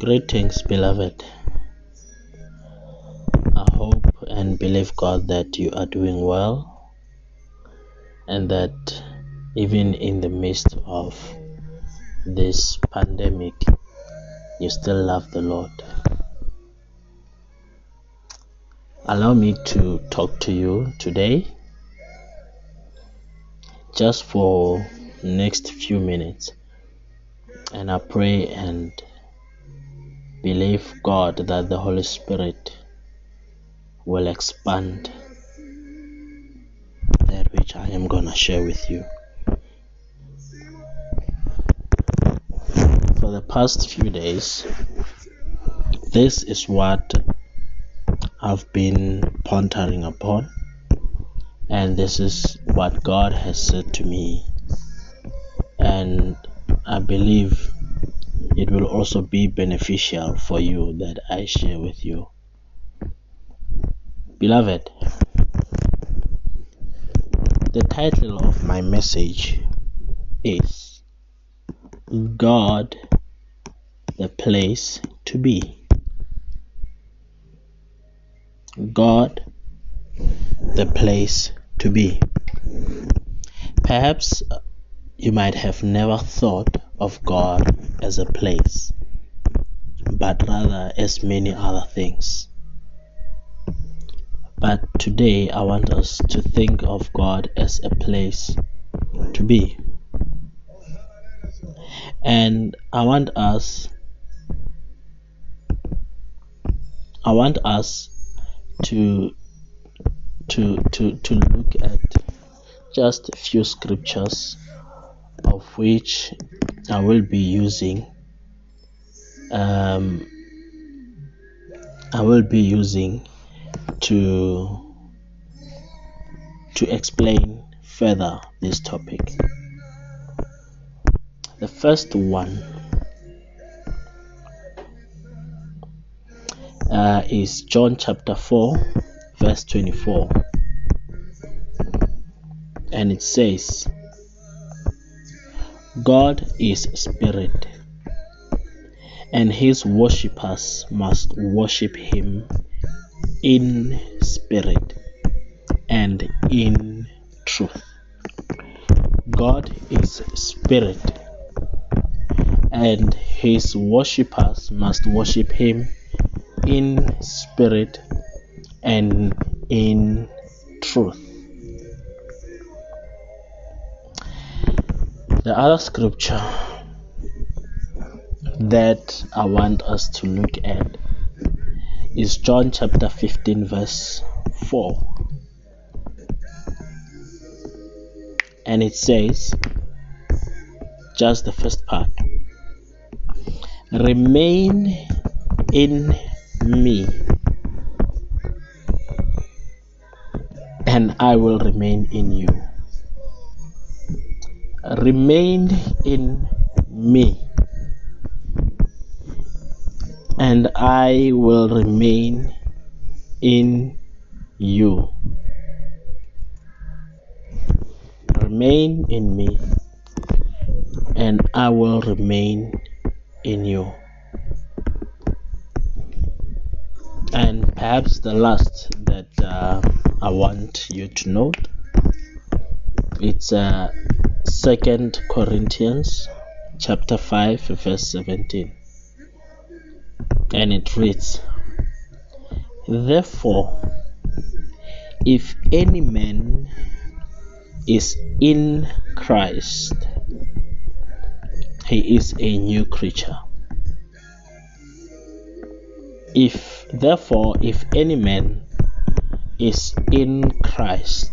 Greetings, beloved. I hope and believe God that you are doing well and that even in the midst of this pandemic, you still love the Lord. Allow me to talk to you today just for next few minutes and I pray and believe God that the Holy Spirit will expand that which I am going to share with you. For the past few days, this is what I've been pondering upon, and this is what God has said to me. And I believe it will also be beneficial for you that I share with you. Beloved, the title of my message is God, the place to be. God, the place to be. Perhaps you might have never thought of God as a place, but rather as many other things. But today I want us to think of God as a place to be. And I want us I want us to to to to look at just a few scriptures of which I will be using um, I will be using to to explain further this topic. The first one uh, is John chapter 4, verse 24, and it says, God is spirit, and his worshippers must worship him in spirit and in truth. God is spirit, and his worshippers must worship him in spirit and in truth. The other scripture that I want us to look at is John chapter 15, verse 4. And it says, just the first part Remain in me, and I will remain in you remain in me, and I will remain in you. Remain in me, and I will remain in you. And perhaps the last that uh, I want you to note it's uh, Second Corinthians chapter 5 verse 17 and it reads Therefore if any man is in Christ he is a new creature. If therefore if any man is in Christ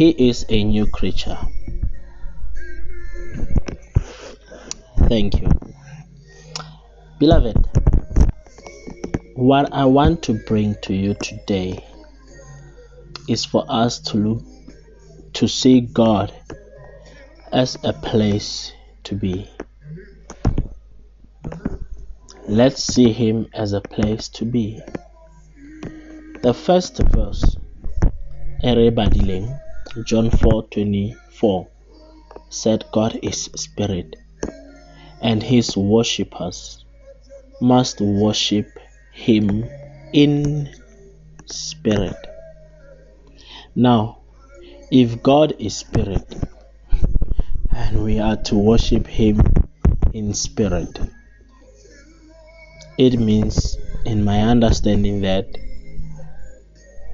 he is a new creature. Thank you. Beloved, what I want to bring to you today is for us to look to see God as a place to be. Let's see Him as a place to be. The first verse, Erebadiling, John 4:24 said God is spirit and his worshippers must worship him in spirit. Now, if God is spirit and we are to worship him in spirit, it means, in my understanding, that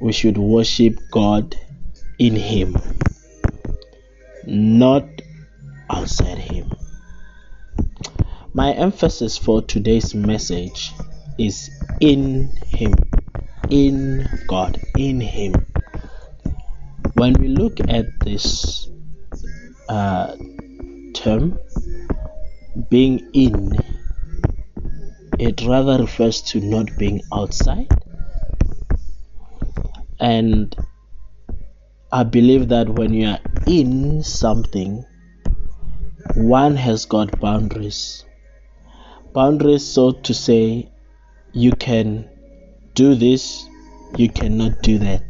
we should worship God in him, not outside him. My emphasis for today's message is in Him, in God, in Him. When we look at this uh, term, being in, it rather refers to not being outside. And I believe that when you are in something, one has got boundaries. Boundaries so to say you can do this you cannot do that.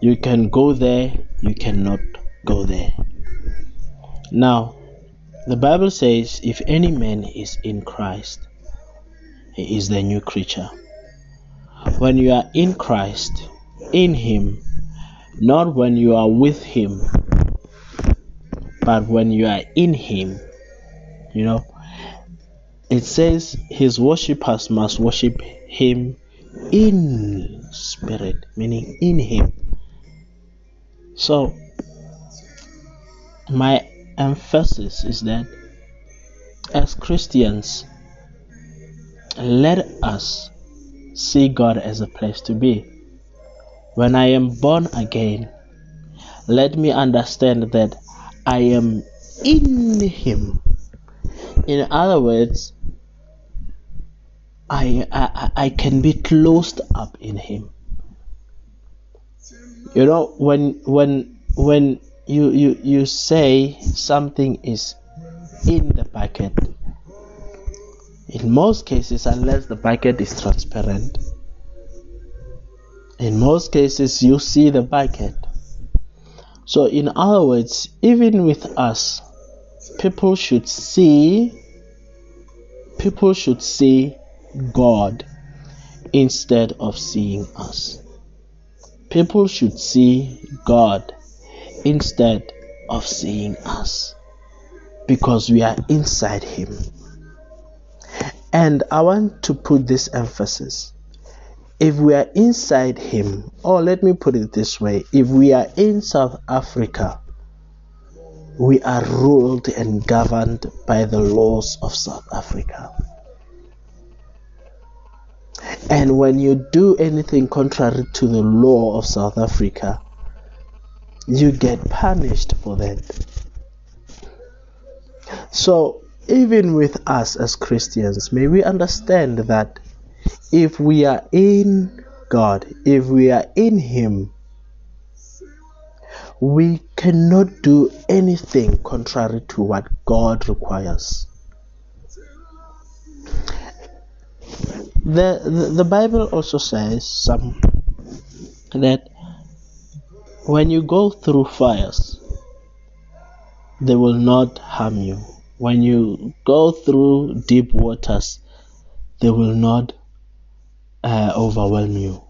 You can go there you cannot go there. Now the bible says if any man is in christ he is the new creature. When you are in christ in him not when you are with him but when you are in him you know it says his worshippers must worship him in spirit, meaning in him. So, my emphasis is that as Christians, let us see God as a place to be. When I am born again, let me understand that I am in Him. In other words, I, I I can be closed up in him. You know when when when you you you say something is in the packet, in most cases unless the packet is transparent in most cases you see the bucket so in other words even with us people should see people should see God instead of seeing us. People should see God instead of seeing us because we are inside Him. And I want to put this emphasis. If we are inside Him, or let me put it this way if we are in South Africa, we are ruled and governed by the laws of South Africa. And when you do anything contrary to the law of South Africa, you get punished for that. So, even with us as Christians, may we understand that if we are in God, if we are in Him, we cannot do anything contrary to what God requires. the, the, the Bible also says some that when you go through fires, they will not harm you. When you go through deep waters, they will not uh, overwhelm you.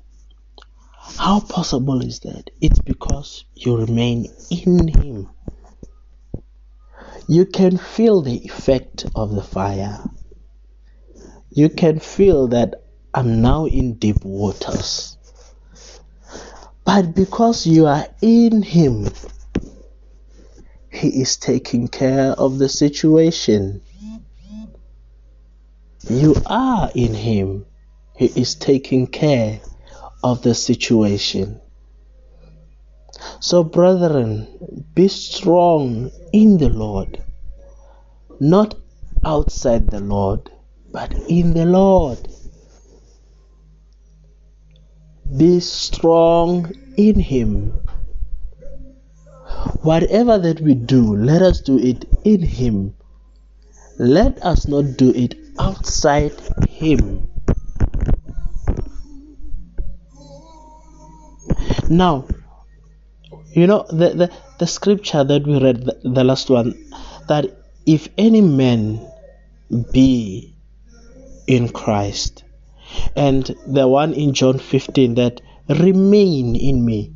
How possible is that? It's because you remain in Him. You can feel the effect of the fire you can feel that I'm now in deep waters. But because you are in Him, He is taking care of the situation. You are in Him, He is taking care of the situation. So, brethren, be strong in the Lord, not outside the Lord but in the Lord. Be strong in Him. Whatever that we do, let us do it in Him. Let us not do it outside Him. Now, you know the, the, the scripture that we read, the, the last one, that if any man be in Christ, and the one in John 15 that remain in me,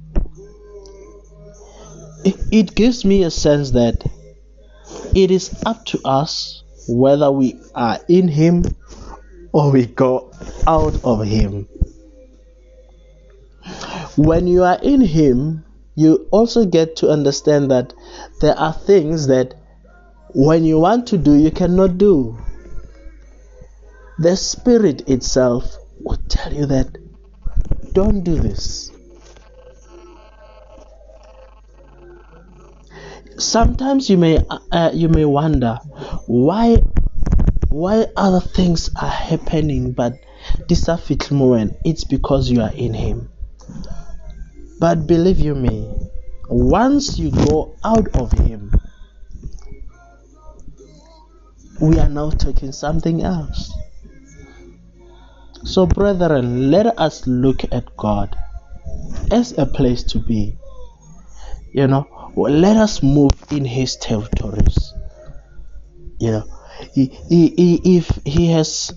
it gives me a sense that it is up to us whether we are in Him or we go out of Him. When you are in Him, you also get to understand that there are things that when you want to do, you cannot do. The Spirit itself will tell you that don't do this. Sometimes you may uh, you may wonder why why other things are happening but this moment it's because you are in him but believe you me once you go out of him we are now talking something else. So brethren let us look at god as a place to be. You know let us move in his territories. You know he, he, he, if he has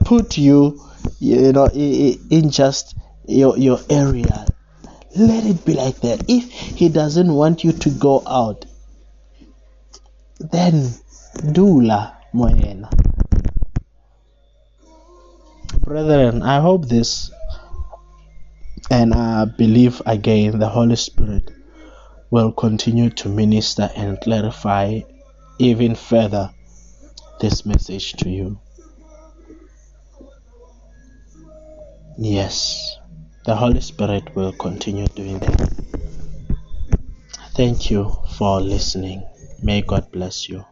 put you you know in just your your area let it be like that. If he doesn't want you to go out then do dula moyena. Brethren i hope this and i believe again the holy spirit will continue to minister and clarify even further this message to you. Yes, the Holy Spirit will continue doing that. Thank you for listening. May God bless you.